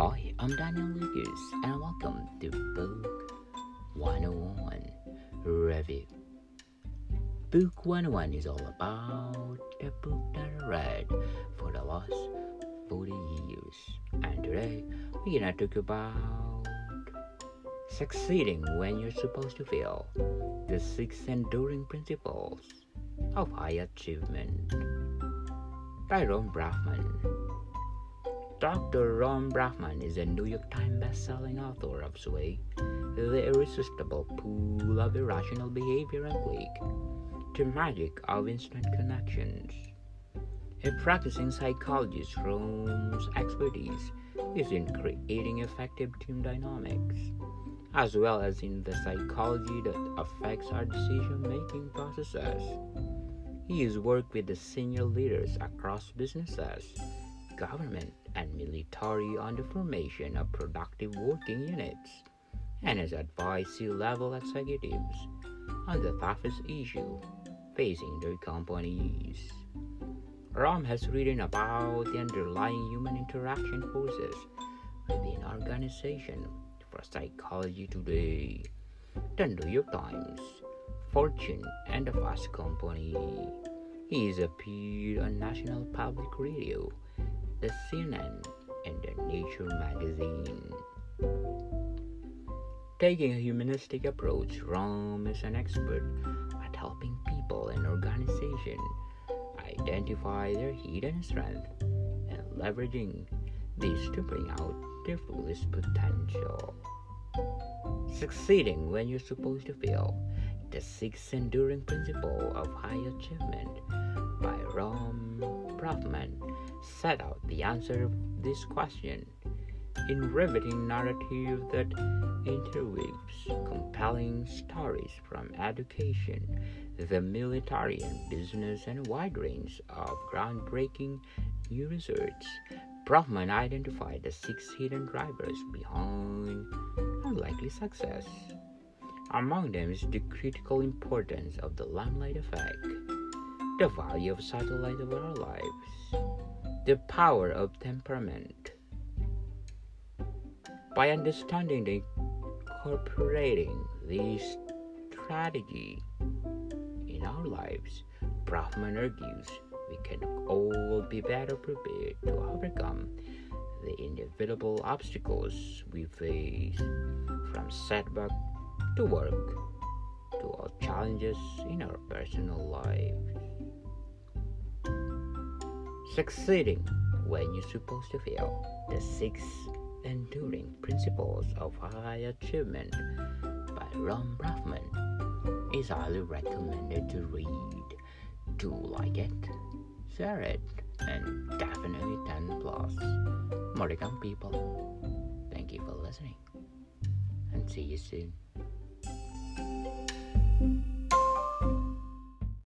I'm Daniel Lucas, and welcome to Book 101 Review. Book 101 is all about the book that I read for the last 40 years. And today, we're gonna talk about succeeding when you're supposed to fail, the six enduring principles of high achievement by Ron Brafman. Dr. Ron Brafman is a New York Times best-selling author of Sway, The Irresistible Pull of Irrational Behavior and Click, The Magic of Instant Connections. A practicing psychologist, Ron's expertise is in creating effective team dynamics, as well as in the psychology that affects our decision-making processes. He has worked with the senior leaders across businesses, government, and military on the formation of productive working units and has advised C level executives on the toughest issue facing their companies. Ron has written about the underlying human interaction forces within organization for Psychology Today, the New York Times, Fortune, and the Fast Company. He has appeared on National Public Radio the CNN, and the Nature magazine. Taking a humanistic approach, Rom is an expert at helping people and organizations identify their hidden strength and leveraging these to bring out their fullest potential. Succeeding when you're supposed to fail, the six enduring principle of high achievement by Rom Brafman set out the answer to this question in riveting narrative that interweaves compelling stories from education, the military and business, and a wide range of groundbreaking new research. Brafman identified the six hidden drivers behind unlikely success. Among them is the critical importance of the limelight effect, the value of satellite of our lives, the power of temperament. By understanding and incorporating this strategy in our lives, Brafman argues we can all be better prepared to overcome the inevitable obstacles we face from setback to work to all challenges in our personal lives. Succeeding when you're supposed to fail. The six enduring principles of high achievement by Ron Brafman is highly recommended to read. Do like it, share it, and definitely 10 plus. Moricam people, thank you for listening and see you soon.